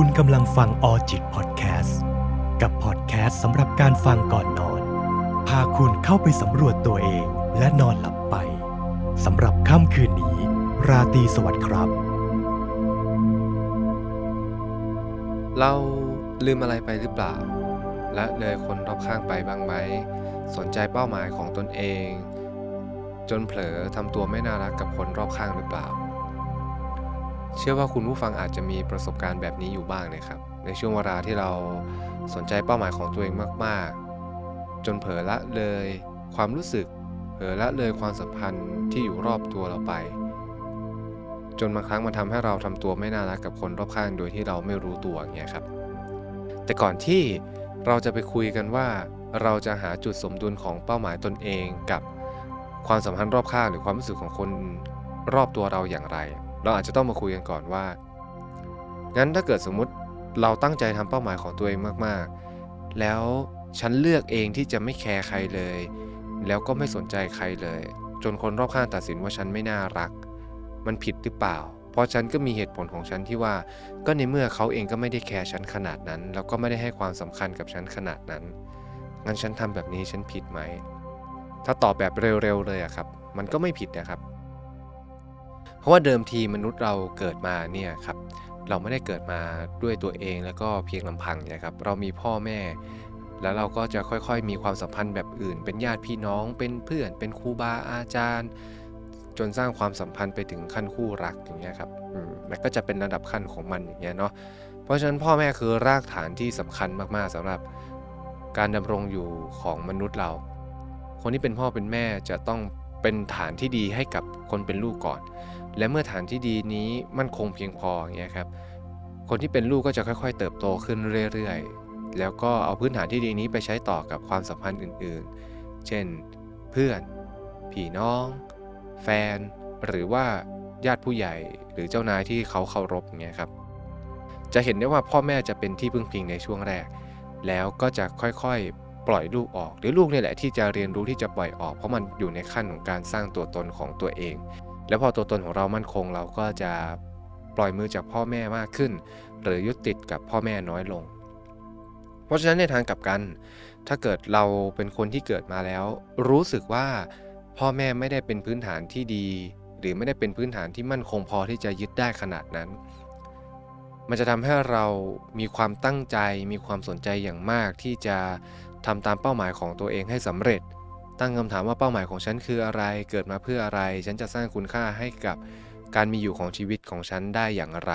คุณกำลังฟังออจิตพอดแคสต์กับพอดแคสต์สำหรับการฟังก่อนนอน พาคุณเข้าไปสำรวจตัวเองและนอนหลับไปสำหรับค่ำคืนนี้ ราตรีสวัสดิ์ครับ เราลืมอะไรไปหรือเปล่า และเลยคนรอบข้างไปบ้างไหม สนใจเป้าหมายของตนเอง จนเผลอทำตัวไม่น่ารักกับคนรอบข้างหรือเปล่า เชื่อว่าคุณผู้ฟังอาจจะมีประสบการณ์แบบนี้อยู่บ้างนะครับ ในช่วงเวลาที่เราสนใจเป้าหมายของตัวเองมาก ๆ จนเผลอละเลยความรู้สึก เผลอละเลยความสัมพันธ์ที่อยู่รอบตัวเราไป จนบางครั้งมันทำให้เราทำตัวไม่น่ารักกับคนรอบข้างโดยที่เราไม่รู้ตัวเงี้ยครับ แต่ก่อนที่เราจะไปคุยกันว่าเราจะหาจุดสมดุลของเป้าหมายตนเองกับความสัมพันธ์รอบข้างหรือความรู้สึกของคนรอบตัวเราอย่างไร เราอาจจะต้องมาคุยกันก่อนว่า งั้นถ้าเกิดสมมุติเราตั้งใจทำเป้าหมายของตัวเองมากๆ แล้วฉันเลือกเองที่จะไม่แคร์ใครเลย แล้วก็ไม่สนใจใครเลย จนคนรอบข้างตัดสินว่าฉันไม่น่ารัก มันผิดหรือเปล่า เพราะฉันก็มีเหตุผลของฉันที่ว่า ก็ในเมื่อเขาเองก็ไม่ได้แคร์ฉันขนาดนั้น แล้วก็ไม่ได้ให้ความสำคัญกับฉันขนาดนั้น งั้นฉันทำแบบนี้ฉันผิดไหม ถ้าตอบแบบเร็วๆเลยอะครับ มันก็ไม่ผิดนะครับ ราะว่าเดิมทีมนุษย์เราเกิดมาเนี่ยครับเราไม่ได้เกิดมาด้วยตัวเองแล้วก็เพียงลำพังนะครับ เรามีพ่อแม่ แล้วเราก็จะค่อยๆ มีความสัมพันธ์แบบอื่น เป็นญาติพี่น้อง เป็นเพื่อน เป็นครูบาอาจารย์ จนสร้างความสัมพันธ์ไปถึงขั้นคู่รักอย่างเงี้ยครับอืมมันก็จะเป็นระดับขั้นของมันอย่างเงี้ยเนาะ เพราะฉะนั้นพ่อแม่คือรากฐานที่สำคัญมากๆสำหรับการดำรงอยู่ของมนุษย์เรา คนที่เป็นพ่อเป็นแม่จะต้องเป็นฐานที่ดีให้กับคนเป็นลูกก่อน และเมื่อฐานที่ดีนี้มั่นคงเพียงพออย่างเงี้ยครับคนที่เป็นลูกก็จะค่อย ๆ เติบโตขึ้นเรื่อยๆ แล้วก็เอาพื้นฐานที่ดีนี้ไปใช้ต่อกับความสัมพันธ์อื่นๆ เช่น เพื่อน พี่น้อง แฟน หรือว่าญาติผู้ใหญ่หรือเจ้านายที่เขาเคารพอย่างเงี้ยครับ จะเห็นได้ว่าพ่อแม่จะเป็นที่พึ่งพิงในช่วงแรก แล้วก็จะค่อยๆ ปล่อยลูกออก หรือลูกนี่แหละที่จะเรียนรู้ที่จะปล่อยออก เพราะมันอยู่ในขั้นของการสร้างตัวตนของตัวเอง แล้วพอตัวตนของเรามั่นคงเราก็จะปล่อยมือจากพ่อแม่มากขึ้น หรือยึดติดกับพ่อแม่น้อยลง เพราะฉะนั้นในทางกลับกัน ถ้าเกิดเราเป็นคนที่เกิดมาแล้ว รู้สึกว่าพ่อแม่ไม่ได้เป็นพื้นฐานที่ดี หรือไม่ได้เป็นพื้นฐานที่มั่นคงพอที่จะยึดได้ขนาดนั้น มันจะทำให้เรามีความตั้งใจ มีความสนใจอย่างมากที่จะทำตามเป้าหมายของตัวเองให้สำเร็จ ตั้งคำถามว่าเป้าหมายของฉันคืออะไร เกิดมาเพื่ออะไร ฉันจะสร้างคุณค่าให้กับการมีอยู่ของชีวิตของฉันได้อย่างไร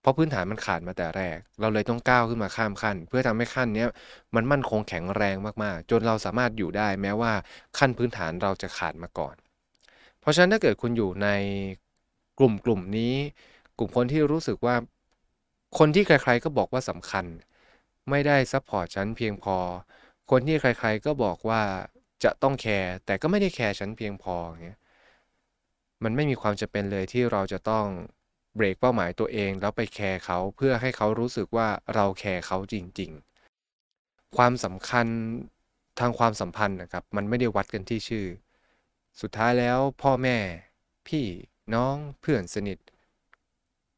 เพราะพื้นฐานมันขาดมาแต่แรก เราเลยต้องก้าวขึ้นมาข้ามขั้น เพื่อทำให้ขั้นนี้มันมั่นคงแข็งแรงมากๆ จนเราสามารถอยู่ได้แม้ว่าขั้นพื้นฐานเราจะขาดมาก่อน เพราะฉะนั้นถ้าเกิดคุณอยู่ในกลุ่มกลุ่มนี้ กลุ่มคนที่รู้สึกว่า คนที่ใครๆก็บอกว่าสำคัญ ไม่ได้ support ฉันเพียงพอ คนที่ใครๆก็บอกว่าจะต้อง care แต่ก็ไม่ได้ care ฉันเพียงพออย่างเงี้ยมันไม่มีความจำเป็นเลยที่เราจะต้องเบรกเป้าหมายตัวเองแล้วไป care เขาเพื่อให้เขารู้สึกว่าเราแคร์เขาจริง ๆ ความสำคัญทางความสัมพันธ์นะครับ มันไม่ได้วัดกันที่ชื่อ สุดท้ายแล้วพ่อแม่ พี่น้องเพื่อนสนิท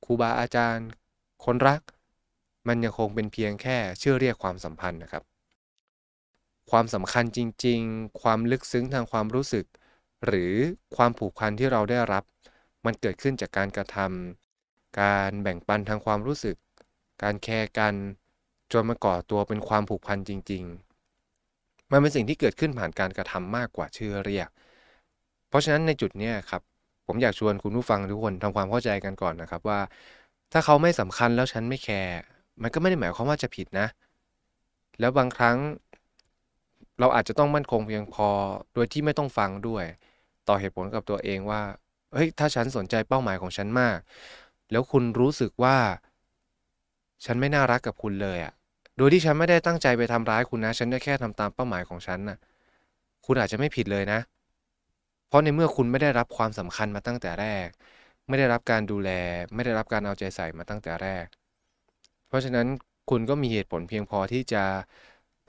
ครูบาอาจารย์ คนรัก มันยังคงเป็นเพียงแค่ชื่อเรียกความสัมพันธ์นะครับ ความสำคัญจริง ๆ ความลึกซึ้งทางความรู้สึก หรือความผูกพันที่เราได้รับ มันเกิดขึ้นจากการกระทำการแบ่งปันทางความรู้สึก การแคร์กัน จนมาก่อตัวเป็นความผูกพันจริง ๆ มันเป็นสิ่งที่เกิดขึ้นผ่านการกระทำมากกว่าชื่อเรียก เพราะฉะนั้นในจุดนี้ครับผมอยากชวนคุณผู้ฟังทุกคนทำความเข้าใจกันก่อนนะครับว่า ถ้าเขาไม่สำคัญแล้วฉันไม่แคร์มันก็ไม่ได้หมายความว่าจะผิดนะ แล้วบางครั้ง เราอาจจะต้องมั่นคงเพียงพอโดยที่ไม่ต้องฟังด้วย ต่อเหตุผลกับตัวเองว่าเฮ้ยถ้าฉันสนใจเป้าหมายของฉันมาก แล้วคุณรู้สึกว่า ฉันไม่น่ารักกับคุณเลยอะ่ะ โดยที่ฉันไม่ได้ตั้งใจไปทำร้ายคุณนะ ฉันได้แค่ทำตามเป้าหมายของฉันน่ะ คุณอาจจะไม่ผิดเลยนะ เพราะในเมื่อคุณไม่ได้รับความสำคัญมาตั้งแต่แรก ไม่ได้รับการดูแล ไม่ได้รับการเอาใจใส่มาตั้งแต่แรก เพราะฉะนั้นคุณก็มีเหตุผลเพียงพอที่จะ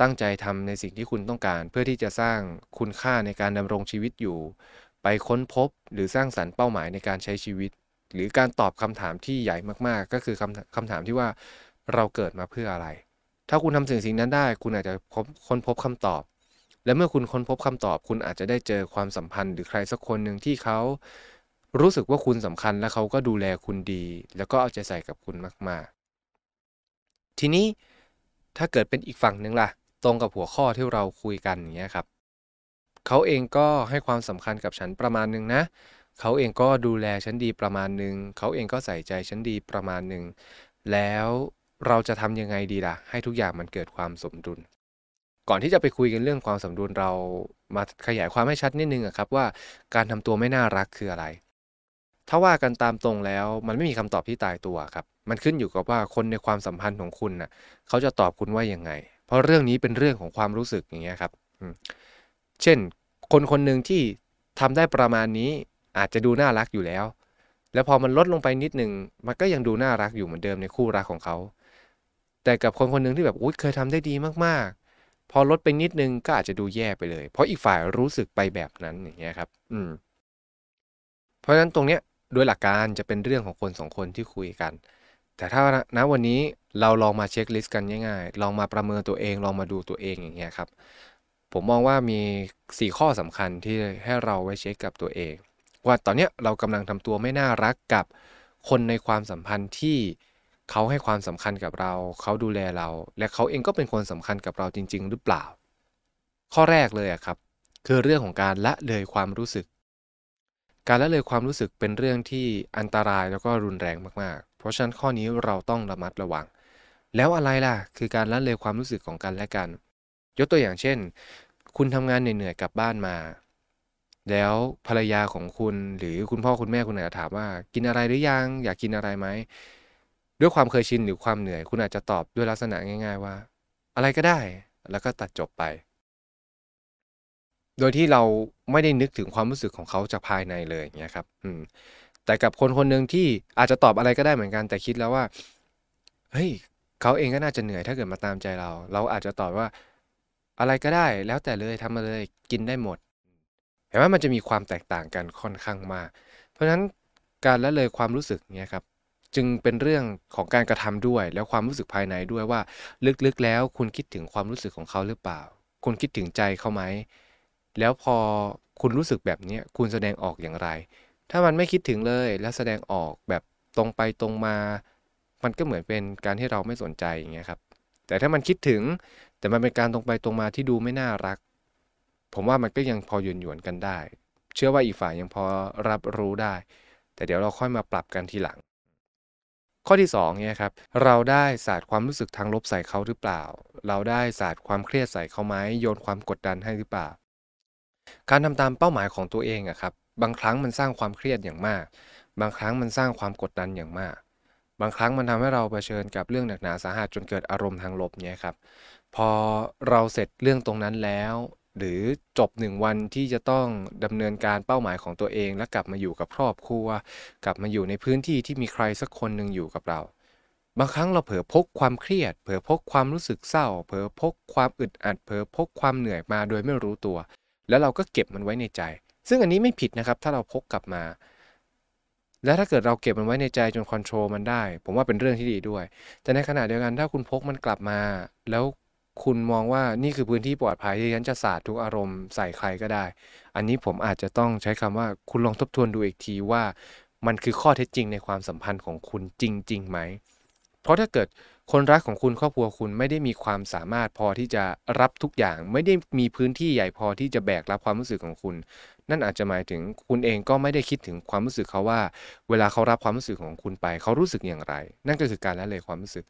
ตั้งใจทำในสิ่งที่คุณต้องการ เพื่อที่จะสร้างคุณค่าในการดำรงชีวิตอยู่ ไปค้นพบหรือสร้างสรรค์เป้าหมายในการใช้ชีวิต หรือการตอบคำถามที่ใหญ่มากๆ ก็คือคำคำถามที่ว่าเราเกิดมาเพื่ออะไร ถ้าคุณทำสิ่งสิ่งนั้นได้ คุณอาจจะพบค้นพบคำตอบ และเมื่อคุณค้นพบคำตอบ คุณอาจจะได้เจอความสัมพันธ์ หรือใครสักคนหนึ่งที่เขารู้สึกว่าคุณสำคัญและเขาก็ดูแลคุณดี แล้วก็เอาใจใส่กับคุณมาก ๆ ทีนี้ถ้าเกิดเป็นอีกฝั่งหนึ่งล่ะ ตรงกับหัวข้อที่เราคุยกันอย่างเงี้ยครับเขาเองก็ให้ความสำคัญกับฉันประมาณหนึ่งนะเขาเองก็ดูแลฉันดีประมาณหนึ่งเขาเองก็ใส่ใจฉันดีประมาณหนึ่งแล้วเราจะทำยังไงดีล่ะ ให้ทุกอย่างมันเกิดความสมดุล ก่อนที่จะไปคุยกันเรื่องความสมดุลเรามาขยายความให้ชัดนิดนึงครับว่าการทำตัวไม่น่ารักคืออะไร ถ้าว่ากันตามตรงแล้วมันไม่มีคำตอบที่ตายตัวครับ มันขึ้นอยู่กับว่าคนในความสัมพันธ์ของคุณน่ะเขาจะตอบคุณว่ายังไง ราะเรื่องนี้เป็นเรื่องของความรู้สึกอย่างเงี้ยครับเช่น คนคนหนึ่งที่ทำได้ประมาณนี้อาจจะดูน่ารักอยู่แล้ว แล้วพอมันลดลงไปนิดหนึ่งมันก็ยังดูน่ารักอยู่เหมือนเดิมในคู่รักของเขา แต่กับคนคนหนึ่งที่แบบอุ้ยเคยทำได้ดีมากๆ พอลดไปนิดนึงก็อาจจะดูแย่ไปเลย เพราะอีกฝ่ายรู้สึกไปแบบนั้นอย่างเงี้ยครับ อืม เพราะฉะนั้นตรงเนี้ยโดยหลักการจะเป็นเรื่องของคนสองคนที่คุยกัน แต่ถ้าณวันนี้เราลองมาเช็คลิสต์กันง่ายๆ ลองมาประเมินตัวเอง ลองมาดูตัวเองอย่างเงี้ยครับ ผมมองว่ามี 4 ข้อสำคัญที่ให้เราไว้เช็คกับตัวเอง ว่าตอนนี้เรากำลังทำตัวไม่น่ารักกับคนในความสัมพันธ์ที่เขาให้ความสำคัญกับเรา เขาดูแลเรา และเขาเองก็เป็นคนสำคัญกับเราจริง ๆ หรือเปล่า ข้อแรกเลยครับ คือเรื่องของการละเลยความรู้สึก การละเลยความรู้สึกเป็นเรื่องที่อันตรายแล้วก็รุนแรงมากๆ เพราะฉะนั้นข้อนี้เราต้องระมัดระวัง แล้วอะไรล่ะ คือการละเลยความรู้สึกของกันและกัน ยกตัวอย่างเช่น คุณทำงานเหนื่อยๆกลับบ้านมา แล้วภรรยาของคุณหรือคุณพ่อคุณแม่คุณอาจจะถามว่า กินอะไรหรือยัง อยากกินอะไรไหมด้วยความเคยชินหรือความเหนื่อย คุณอาจจะตอบด้วยลักษณะง่าย ๆ ว่า อะไรก็ได้ แล้วก็ตัดจบไป โดยที่เราไม่ได้นึกถึงความรู้สึกของเขาจากภายในเลยอย่างเงี้ยครับ อืม แต่กับคนคนหนึ่งที่อาจจะตอบอะไรก็ได้เหมือนกัน แต่คิดแล้วว่า เฮ้ยเขาเองก็น่าจะเหนื่อยถ้าเกิดมาตามใจเรา เราอาจจะตอบว่า อะไรก็ได้ แล้วแต่เลยทำมาเลยกินได้หมด เห็นว่ามันจะมีความแตกต่างกันค่อนข้างมาก เพราะฉะนั้นการละเลยความรู้สึกเนี่ยครับจึงเป็นเรื่องของการกระทำด้วย แล้วความรู้สึกภายในด้วยว่า ลึกๆแล้วคุณคิดถึงความรู้สึกของเขาหรือเปล่า คุณคิดถึงใจเขาไหมแล้วพอคุณรู้สึกแบบนี้คุณแสดงออกอย่างไร ถ้ามันไม่คิดถึงเลยแล้วแสดงออกแบบตรงไปตรงมา มันก็เหมือนเป็นการที่เราไม่สนใจอย่างเงี้ยครับ แต่ถ้ามันคิดถึง แต่มันเป็นการตรงไปตรงมาที่ดูไม่น่ารัก ผมว่ามันก็ยังพอหยวนหยวนกันได้ เชื่อว่าอีกฝ่ายยังพอรับรู้ได้ แต่เดี๋ยวเราค่อยมาปรับกันทีหลัง ข้อที่2เนี่ยครับ เราได้ศาสาดความรู้สึกทางลบใส่เขาหรือเปล่า เราได้ศาสาดความเครียดใส่เขาไหมโยนความกดดันให้หรือเปล่า การทำตามเป้าหมายของตัวเองอะครับ บางครั้งมันสร้างความเครียดอย่างมาก บางครั้งมันสร้างความกดดันอย่างมาก บางครั้งมันทำให้เราเผชิญกับเรื่องหนักหนาสาหัสจนเกิดอารมณ์ทางลบเนี่ยครับ พอเราเสร็จเรื่องตรงนั้นแล้ว หรือจบหนึ่งวันที่จะต้องดำเนินการเป้าหมายของตัวเอง และกลับมาอยู่กับครอบครัว กลับมาอยู่ในพื้นที่ที่มีใครสักคนหนึ่งอยู่กับเราบางครั้งเราเผลอพกความเครียด เผลอพกความรู้สึกเศร้า เผลอพกความอึดอัด เผลอพกความเหนื่อยมาโดยไม่รู้ตัว แล้วเราก็เก็บมันไว้ในใจ ซึ่งอันนี้ไม่ผิดนะครับ ถ้าเราพกกลับมา และถ้าเกิดเราเก็บมันไว้ในใจจนคอนโทรลมันได้ ผมว่าเป็นเรื่องที่ดีด้วย แต่ในขณะเดียวกันถ้าคุณพกมันกลับมา แล้วคุณมองว่านี่คือพื้นที่ปลอดภัยที่ฉันจะสาดทุกอารมณ์ใส่ใครก็ได้ อันนี้ผมอาจจะต้องใช้คำว่าคุณลองทบทวนดูอีกทีว่ามันคือข้อเท็จจริงในความสัมพันธ์ของคุณจริงๆไหม เพราะถ้าเกิดคนรักของคุณครอบครัวคุณไม่ได้มีความสามารถพอที่จะรับทุกอย่าง ไม่ได้มีพื้นที่ใหญ่พอที่จะแบกรับความรู้สึกของคุณ นั่นอาจจะหมายถึงคุณเองก็ไม่ได้คิดถึงความรู้สึกเขาว่า เวลาเขารับความรู้สึกของคุณไป เขารู้สึกอย่างไร นั่นก็คือการละเลยความรู้สึก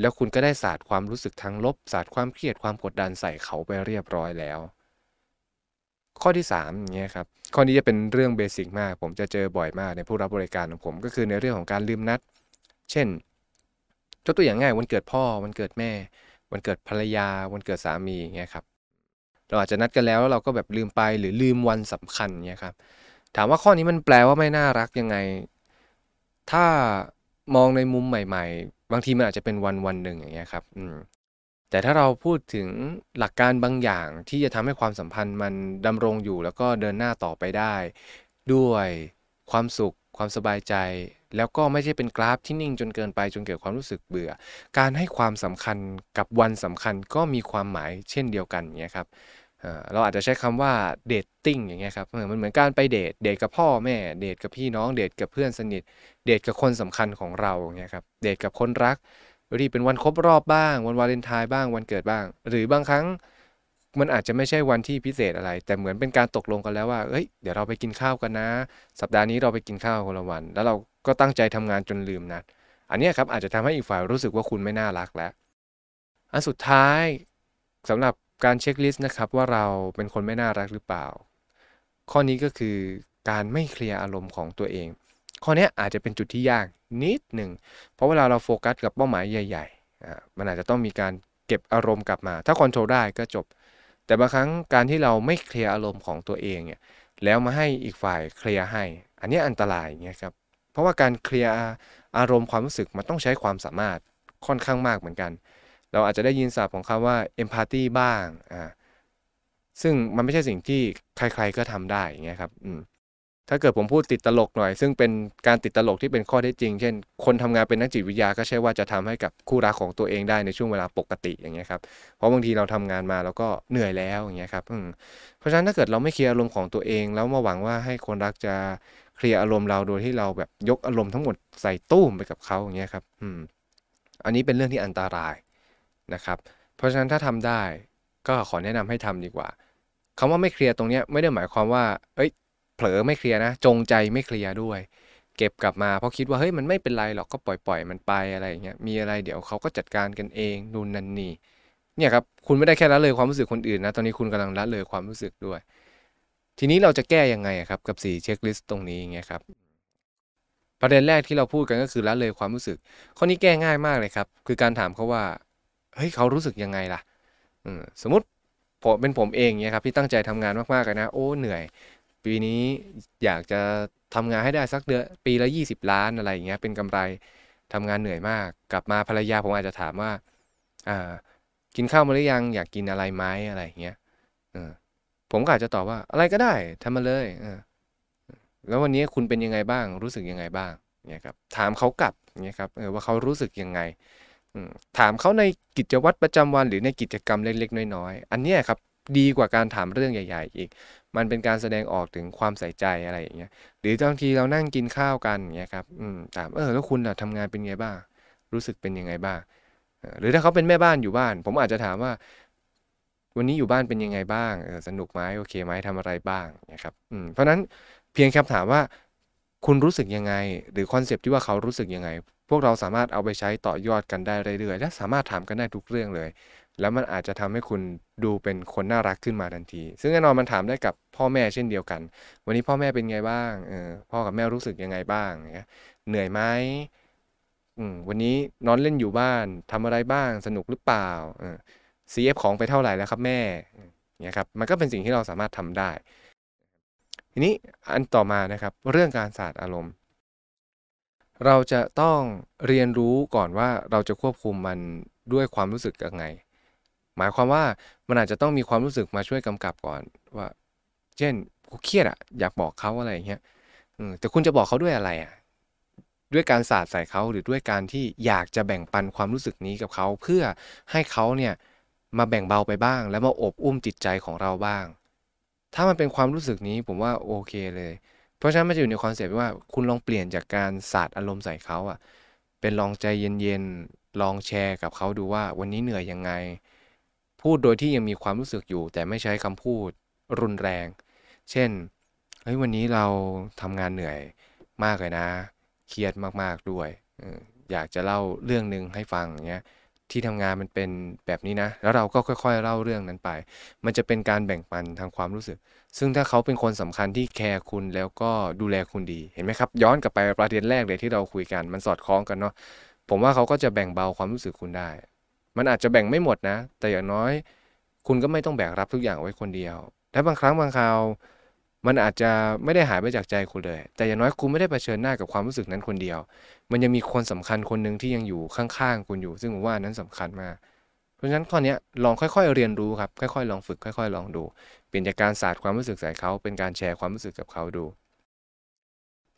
แล้วคุณก็ได้ศาสาดความรู้สึกทั้งลบศาสาดความเครียดความกดดันใส่เขาไปเรียบร้อยแล้ว ข้อที่3อย่างเงี้ยครับข้อนี้จะเป็นเรื่องเบสิกมาก ผมจะเจอบ่อยมากในผู้รับบริการของผมก็คือในเรื่องของการลืมนัด เช่นยกตัวอย่างง่ายวันเกิดพ่อวันเกิดแม่วันเกิดภรรยาวันเกิดสามีเงี้ยครับ เราอาจจะนัดกันแล้วแล้วเราก็แบบลืมไปหรือลืมวันสำคัญเงี้ยครับถามว่าข้อนี้มันแปลว่าไม่น่ารักยังไง ถ้ามองในมุมใหม่ ๆ บางทีมันอาจจะเป็นวันวันหนึ่งอย่างเงี้ยครับอืมแต่ถ้าเราพูดถึงหลักการบางอย่างที่จะทำให้ความสัมพันธ์มันดำรงอยู่แล้วก็เดินหน้าต่อไปได้ ด้วยความสุข ความสบายใจ แล้วก็ไม่ใช่เป็นกราฟที่นิ่งจนเกินไปจนเกิดความรู้สึกเบื่อ การให้ความสำคัญกับวันสำคัญก็มีความหมายเช่นเดียวกันเงี้ยครับเราอาจจะใช้คำว่า dating อย่างเงี้ยครับมันเหมือนการไปเดทเดทกับพ่อแม่ เดทกับพี่น้องเดทกับเพื่อนสนิท เดทกับคนสำคัญของเราอย่างเงี้ยครับเดทกับคนรักที่เป็นวันครบรอบบ้าง วันวาเลนไทน์บ้างวันเกิดบ้าง หรือบางครั้ง มันอาจจะไม่ใช่วันที่พิเศษอะไร แต่เหมือนเป็นการตกลงกันแล้วว่าเอ้ยเดี๋ยวเราไปกินข้าวกันนะ สัปดาห์นี้เราไปกินข้าวคนละวัน แล้วเราก็ตั้งใจทำงานจนลืมนัดอันนี้ครับอาจจะทำให้อีกฝ่ายรู้สึกว่าคุณไม่น่ารักแล้วอันสุดท้ายสำหรับการ checklist นะครับว่าเราเป็นคนไม่น่ารักหรือเปล่า ข้อนี้ก็คือการไม่เคลียร์อารมณ์ของตัวเอง ข้อนี้อาจจะเป็นจุดที่ยากนิดหนึ่ง เพราะเวลาเราโฟกัสกับเป้าหมายใหญ่ๆมันอาจจะต้องมีการเก็บอารมณ์กลับมา ถ้า control ได้ก็จบ แต่บางครั้งการที่เราไม่เคลียร์อารมณ์ของตัวเองเนี่ยแล้วมาให้อีกฝ่ายเคลียร์ให้ อันนี้อันตรายเงี้ยครับเพราะว่าการเคลียร์อารมณ์ความรู้สึกมันต้องใช้ความสามารถค่อนข้างมากเหมือนกัน เราอาจจะได้ยินศัพท์ของคำว่า empathy บ้างอ่าซึ่งมันไม่ใช่สิ่งที่ใครๆก็ทำได้อย่างเงี้ยครับอืม ถ้าเกิดผมพูดติดตลกหน่อย ซึ่งเป็นการติดตลกที่เป็นข้อเท็จจริง เช่น คนทำงานเป็นนักจิตวิทยาก็ใช่ว่าจะทำให้กับคู่รักของตัวเองได้ในช่วงเวลาปกติอย่างเงี้ยครับ เพราะบางทีเราทำงานมาแล้วก็เหนื่อยแล้วอย่างเงี้ยครับเพราะฉะนั้นถ้าเกิดเราไม่เคลียร์อารมณ์ของตัวเอง แล้วมาหวังว่าให้คนรักจะเคลียร์อารมณ์เราโดยที่เราแบบยกอารมณ์ทั้งหมดใส่ตู้มไปกับเขาอย่างเงี้ยครับ อืม อันนี้เป็นเรื่องที่อันตรายนะครับ เพราะฉะนั้นถ้าทำได้ก็ขอแนะนำให้ทำดีกว่าคำว่าไม่เคลียร์ตรงเนี้ยไม่ได้หมายความว่า เอ้ย เผลอไม่เคลียร์นะ จงใจไม่เคลียร์ด้วย เก็บกลับมาเพราะคิดว่าเฮ้ยมันไม่เป็นไรหรอกก็ปล่อยปล่อยมันไปอะไรอย่างเงี้ยมีอะไรเดี๋ยวเขาก็จัดการกันเองนู่นนั่นนี่เนี่ยครับคุณไม่ได้แค่ละเลยความรู้สึกคนอื่นนะตอนนี้คุณกำลังละเลยความรู้สึกด้วย ทีนี้เราจะแก้ยังไงครับกับ4เช็คลิสต์ตรงนี้เงี้ยครับประเด็นแรกที่เราพูดกันก็คือละเลยความรู้สึก ข้อนี้แก้ง่ายมากเลยครับ คือการถามเขาว่า เฮ้ยเขารู้สึกยังไงล่ะสมมติผมเป็นผมเองเนี่ยครับที่ตั้งใจทำงานมากๆเลยนะ โอ้เหนื่อย ปีนี้อยากจะทำงานให้ได้สักเดือนปีละ 20 ล้านอะไรอย่างเงี้ยเป็นกำไรทำงานเหนื่อยมาก กลับมาภรรยาผมอาจจะถามว่าอ่ากินข้าวมาหรือยังอยากกินอะไรไหมอะไรอย่างเงี้ยผมก็อาจจะตอบว่าอะไรก็ได้ทำมาเลยเอแล้ววันนี้คุณเป็นยังไงบ้าง รู้สึกยังไงบ้างเนี่ยครับถามเขากลับเนี่ยครับว่าเขารู้สึกยังไงถามเขาในกิจวัตรประจำวันหรือในกิจกรรมเล็กๆ น้อยๆ อันนี้ครับดีกว่าการถามเรื่องใหญ่ ๆ อีก มันเป็นการแสดงออกถึงความใส่ใจอะไรอย่างเงี้ยหรือบางทีเรานั่งกินข้าวกันอย่างเงี้ยครับอืมถามเออแล้วคุณทำงานเป็นไงบ้าง รู้สึกเป็นยังไงบ้าง หรือถ้าเขาเป็นแม่บ้านอยู่บ้าน ผมอาจจะถามว่า วันนี้อยู่บ้านเป็นยังไงบ้างเออสนุกไหมโอเคไหมทำอะไรบ้างนะครับอืมเพราะนั้นเพียงแค่ถามว่า คุณรู้สึกยังไง หรือคอนเซปที่ว่าเขารู้สึกยังไงพวกเราสามารถเอาไปใช้ต่อยอดกันได้เรื่อยๆ และสามารถถามกันได้ทุกเรื่องเลย แล้วมันอาจจะทำให้คุณดูเป็นคนน่ารักขึ้นมาทันที ซึ่งแน่นอนมันถามได้กับพ่อแม่เช่นเดียวกัน วันนี้พ่อแม่เป็นไงบ้างเออพ่อกับแม่รู้สึกยังไงบ้างเหนื่อยไหมวันนี้นอนเล่นอยู่บ้านทำอะไรบ้างสนุกหรือเปล่าเออ CF ของไปเท่าไหร่แล้วครับแม่เนี่ยครับมันก็เป็นสิ่งที่เราสามารถทำได้ ทีนี้อันต่อมานะครับเรื่องการศาสตร์อารมณ์ เราจะต้องเรียนรู้ก่อนว่าเราจะควบคุมมันด้วยความรู้สึกยังไง หมายความว่ามันอาจจะต้องมีความรู้สึกมาช่วยกำกับก่อนว่า เช่นกูเครียดอะอยากบอกเขาอะไรอย่างเงี้ยแต่คุณจะบอกเขาด้วยอะไรอะด้วยการสาดใส่เขาหรือด้วยการที่อยากจะแบ่งปันความรู้สึกนี้กับเขา เพื่อให้เขาเนี่ยมาแบ่งเบาไปบ้าง แล้วมาอบอุ้มจิตใจของเราบ้าง ถ้ามันเป็นความรู้สึกนี้ผมว่าโอเคเลย เพราะฉะนั้นมันจะอยู่ในคอนเซปต์ว่าคุณลองเปลี่ยนจากการสาดอารมณ์ใส่เขาอะเป็นลองใจเย็นๆลองแชร์กับเขาดูว่าวันนี้เหนื่อยยังไง พูดโดยที่ยังมีความรู้สึกอยู่ แต่ไม่ใช้คำพูดรุนแรง เช่นเฮ้ยวันนี้เราทำงานเหนื่อยมากเลยนะ เครียดมากๆด้วยอยากจะเล่าเรื่องหนึ่งให้ฟังอย่างเงี้ยที่ทำงานมันเป็นแบบนี้นะ แล้วเราก็ค่อยๆ เล่าเรื่องนั้นไป มันจะเป็นการแบ่งปันทางความรู้สึก ซึ่งถ้าเขาเป็นคนสำคัญที่แคร์คุณแล้วก็ดูแลคุณดี เห็นไหมครับ ย้อนกลับไปประเด็นแรกเลยที่เราคุยกัน มันสอดคล้องกันเนาะ ผมว่าเขาก็จะแบ่งเบาความรู้สึกคุณได้ มันอาจจะแบ่งไม่หมดนะ แต่อย่างน้อย คุณก็ไม่ต้องแบกรับทุกอย่างไว้คนเดียว และบางครั้งบางคราว มันอาจจะไม่ได้หายไปจากใจคุณเลย แต่อย่างน้อยคุณไม่ได้เผชิญหน้ากับความรู้สึกนั้นคนเดียว มันยังมีคนสำคัญคนหนึ่งที่ยังอยู่ข้างๆคุณอยู่ ซึ่งผมว่านั้นสำคัญมาก เพราะฉะนั้นข้อนี้ลองค่อย ๆ เรียนรู้ครับ ค่อยๆ ลองฝึก ค่อย ๆ ลองดู เปลี่ยนจากการศาสตร์ความรู้สึกใส่เขา เป็นการแชร์ความรู้สึกกับเขาดู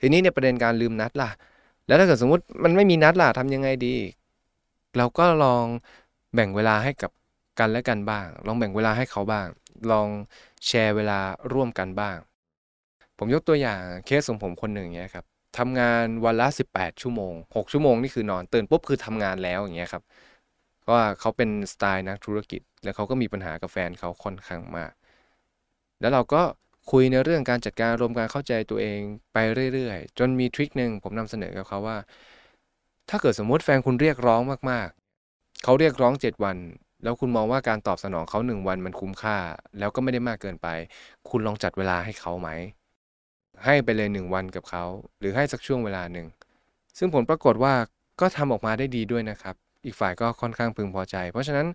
ทีนี้ในประเด็นการลืมนัดล่ะ แล้วถ้าเกิดสมมติมันไม่มีนัดล่ะทำยังไงดีเราก็ลอง แบ่งเวลาให้กับกันและกันบ้าง ลองแบ่งเวลาให้เขาบ้าง ลองแชร์เวลาร่วมกันบ้าง ผมยกตัวอย่างเคสของผมคนหนึ่งเนี้ยครับทำงานวันละ 18 ชั่วโมง 6 ชั่วโมงนี่คือนอนตื่นปุ๊บคือทำงานแล้วอย่างเงี้ยครับเพราะว่าเขาเป็นสไตล์นักธุรกิจ แล้วเขาก็มีปัญหากับแฟนเขาค่อนข้างมาก แล้วเราก็คุยในเรื่องการจัดการรวมการเข้าใจตัวเองไปเรื่อยๆ จนมีทริคหนึ่งผมนำเสนอกับเขาว่า ถ้าเกิดสมมติแฟนคุณเรียกร้องมาก เขาเรียกร้อง 7 วัน แล้วคุณมองว่าการตอบสนองเขา1วันมันคุ้มค่า แล้วก็ไม่ได้มากเกินไป คุณลองจัดเวลาให้เขาไหม ให้ไปเลย1วันกับเขา หรือให้สักช่วงเวลาหนึ่ง ซึ่งผลปรากฏว่าก็ทำออกมาได้ดีด้วยนะครับ อีกฝ่ายก็ค่อนข้างพึงพอใจ เพราะฉะนั้น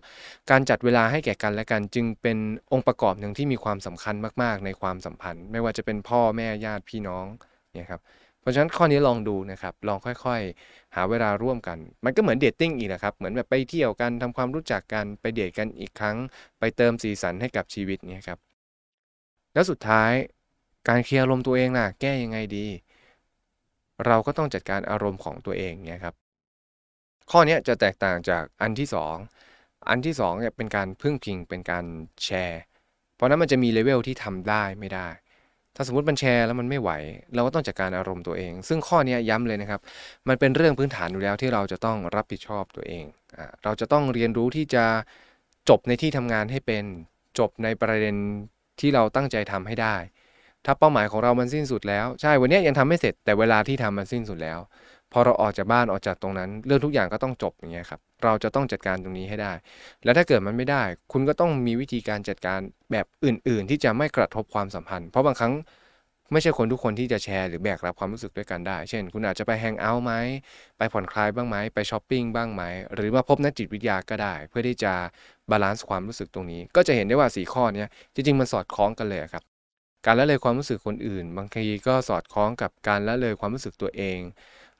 การจัดเวลาให้แก่กันและกันจึงเป็นองค์ประกอบหนึ่งที่มีความสำคัญมาก ๆ ในความสัมพันธ์ ไม่ว่าจะเป็นพ่อแม่ญาติพี่น้องเนี่ยครับ เพราะฉะนั้นข้อนี้ลองดูนะครับ ลองค่อยๆ หาเวลาร่วมกัน มันก็เหมือน dating อีกนะครับ เหมือนแบบไปเที่ยวกันทำความรู้จักกัน ไปเดทกันอีกครั้ง ไปเติมสีสันให้กับชีวิตเนี่ยครับ แล้วสุดท้ายการเคลียร์อารมณ์ตัวเองล่ะ แก้ยังไงดี เราก็ต้องจัดการอารมณ์ของตัวเองเนี่ยครับ ข้อนี้จะแตกต่างจากอันที่ 2 อันที่2เนี่ยเป็นการพึ่งพิงเป็นการแชร์ เพราะนั้นมันจะมีเลเวลที่ทำได้ไม่ได้ ถ้าสมมติมันแชร์แล้วมันไม่ไหว เราก็ต้องจัดการอารมณ์ตัวเอง ซึ่งข้อนี้ย้ำเลยนะครับ มันเป็นเรื่องพื้นฐานอยู่แล้วที่เราจะต้องรับผิดชอบตัวเองอเราจะต้องเรียนรู้ที่จะจบในที่ทำงานให้เป็นจบในประเด็นที่เราตั้งใจทำให้ได้ ถ้าเป้าหมายของเรามันสิ้นสุดแล้ว ใช่วันนี้ยังทำไม่เสร็จแต่เวลาที่ทำมันสิ้นสุดแล้ว พอเราออกจากบ้านออกจากตรงนั้น เรื่องทุกอย่างก็ต้องจบอย่างเงี้ยครับ เราจะต้องจัดการตรงนี้ให้ได้ แล้วถ้าเกิดมันไม่ได้ คุณก็ต้องมีวิธีการจัดการแบบอื่น ๆ ที่จะไม่กระทบความสัมพันธ์ เพราะบางครั้งไม่ใช่คนทุกคนที่จะแชร์หรือแบกรับความรู้สึกด้วยกันได้ เช่น คุณอาจจะไป hang out ไหม ไปผ่อนคลายบ้างไหม ไปช้อปปิ้งบ้างไหม หรือมาพบนักจิตวิทยาก็ได้ เพื่อที่จะ balance ความรู้สึกตรงนี้ ก็จะเห็นได้ว่าสี่ข้อนี้จริง ๆ มันสอดคล้องกันเลยครับ การละเลยความรู้สึกคนอื่น บางทีก็สอดคล้องกับการละเลยความรู้สึกตัวเอง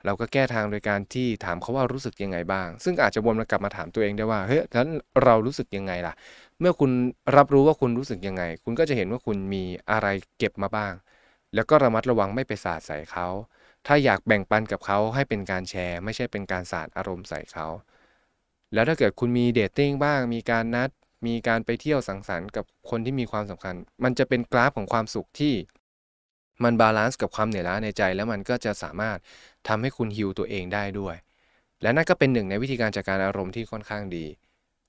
เราก็แก้ทางโดยการที่ถามเขาว่ารู้สึกยังไงบ้าง ซึ่งอาจจะวนมากลับมาถามตัวเองได้ว่าเฮ้ยแล้วเรารู้สึกยังไงล่ะ เมื่อคุณรับรู้ว่าคุณรู้สึกยังไง คุณก็จะเห็นว่าคุณมีอะไรเก็บมาบ้าง แล้วก็ระมัดระวังไม่ไปสาดใส่เขา ถ้าอยากแบ่งปันกับเขาให้เป็นการแชร์ ไม่ใช่เป็นการสาดอารมณ์ใส่เขา แล้วถ้าเกิดคุณมีเดทติ้งบ้าง มีการนัด มีการไปเที่ยวสังสรรค์กับคนที่มีความสำคัญ มันจะเป็นกราฟของความสุขที่มัน balance กับความเหนื่อยล้าในใจ แล้วมันก็จะสามารถ ทำให้คุณฮิวตัวเองได้ด้วย และนั่นก็เป็นหนึ่งในวิธีการจัดการอารมณ์ที่ค่อนข้างดี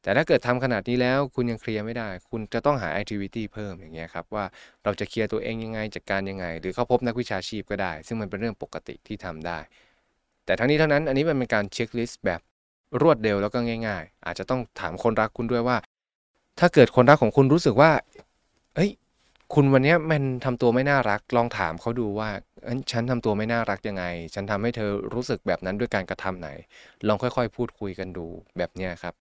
แต่ถ้าเกิดทำขนาดนี้แล้วคุณยังเคลียร์ไม่ได้ คุณจะต้องหา activity เพิ่มอย่างเงี้ยครับว่าเราจะเคลียร์ตัวเองยังไงจัดการยังไง หรือเข้าพบนักวิชาชีพก็ได้ ซึ่งมันเป็นเรื่องปกติที่ทำได้ แต่ทั้งนี้ทั้งนั้นอันนี้มันเป็นการ checklist แบบรวดเร็วแล้วก็ง่าย ๆ อาจจะต้องถามคนรักคุณด้วยว่า ถ้าเกิดคนรักของคุณรู้สึกว่าเฮ้ย คุณวันนี้มันทำตัวไม่น่ารักลองถามเขาดูว่าฉันทำตัวไม่น่ารักยังไง ฉันทำให้เธอรู้สึกแบบนั้นด้วยการกระทำไหน ลองค่อยๆ พูดคุยกันดูแบบนี้ครับ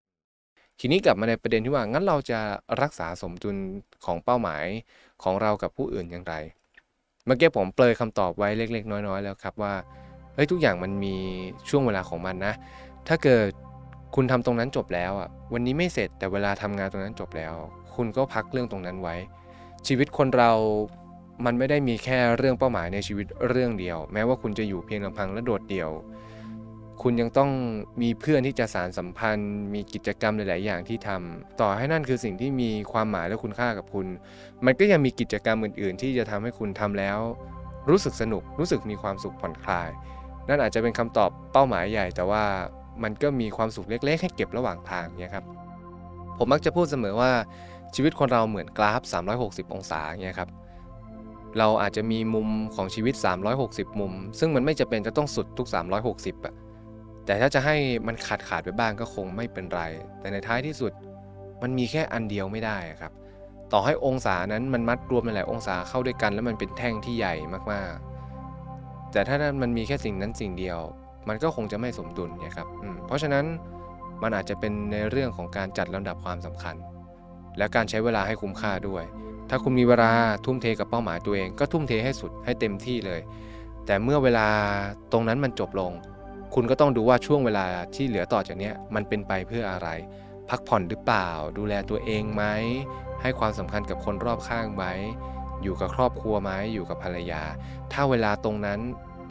ทีนี้กลับมาในประเด็นที่ว่างั้นเราจะรักษาสมดุลของเป้าหมายของเรากับผู้อื่นอย่างไร เมื่อกี้ผมเปลยคำตอบไว้เล็ก ๆ น้อย ๆ แล้วครับว่าเฮ้ยทุกอย่างมันมีช่วงเวลาของมันนะ ถ้าเกิดคุณทำตรงนั้นจบแล้วอะวันนี้ไม่เสร็จแต่เวลาทำงานตรงนั้นจบแล้ว คุณก็พักเรื่องตรงนั้นไว้ ชีวิตคนเรามันไม่ได้มีแค่เรื่องเป้าหมายในชีวิตเรื่องเดียว แม้ว่าคุณจะอยู่เพียงลำพังและโดดเดี่ยว คุณยังต้องมีเพื่อนที่จะสารสัมพันธ์ มีกิจกรรมหลาย ๆ อย่างที่ทำต่อให้นั่นคือสิ่งที่มีความหมายและคุณค่ากับคุณ มันก็ยังมีกิจกรรมอื่น ๆ ที่จะทำให้คุณทำแล้ว รู้สึกสนุกรู้สึกมีความสุขผ่อนคลาย นั่นอาจจะเป็นคำตอบเป้าหมายใหญ่ แต่ว่ามันก็มีความสุขเล็ก ๆ ให้เก็บระหว่างทางเนี่ยครับผมมักจะพูดเสมอว่า ชีวิตคนเราเหมือนกราฟ 360 องศาเนี่ยครับเราอาจจะมีมุมของชีวิต 360 มุม ซึ่งมันไม่จะเป็นจะต้องสุดทุก 360อะแต่ถ้าจะให้มันขาดขาดไปบ้างก็คงไม่เป็นไร แต่ในท้ายที่สุดมันมีแค่อันเดียวไม่ได้ครับ ต่อให้องศานั้นมันมัดรวมหลายองศาเข้าด้วยกัน แล้วมันเป็นแท่งที่ใหญ่มากๆ แต่ถ้านั้นมันมีแค่สิ่งนั้นสิ่งเดียว มันก็คงจะไม่สมดุลนะครับเพราะฉะนั้นมันอาจจะเป็นในเรื่องของการจัดลำดับความสำคัญ และการใช้เวลาให้คุ้มค่าด้วย ถ้าคุณมีเวลาทุ่มเทกับเป้าหมายตัวเอง ก็ทุ่มเทให้สุดให้เต็มที่เลย แต่เมื่อเวลาตรงนั้นมันจบลง คุณก็ต้องดูว่าช่วงเวลาที่เหลือต่อจากนี้มันเป็นไปเพื่ออะไร พักผ่อนหรือเปล่า ดูแลตัวเองไหมให้ความสำคัญกับคนรอบข้างไหมอยู่กับครอบครัวไหมอยู่กับภรรยา ถ้าเวลาตรงนั้น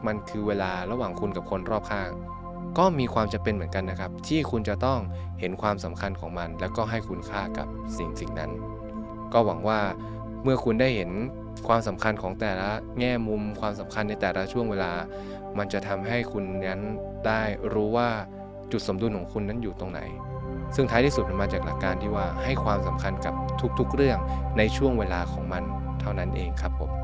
มันคือเวลาระหว่างคุณกับคนรอบข้าง ก็มีความจะเป็นเหมือนกันนะครับ ที่คุณจะต้องเห็นความสำคัญของมัน แล้วก็ให้คุณค่ากับสิ่งสิ่งนั้น ก็หวังว่าเมื่อคุณได้เห็นความสำคัญของแต่ละแง่มุม ความสำคัญในแต่ละช่วงเวลา มันจะทำให้คุณนั้นได้รู้ว่าจุดสมดุลของคุณนั้นอยู่ตรงไหน ซึ่งท้ายที่สุดมันมาจากหลักการที่ว่าให้ความสำคัญกับทุกๆเรื่องในช่วงเวลาของมันเท่านั้นเองครับผม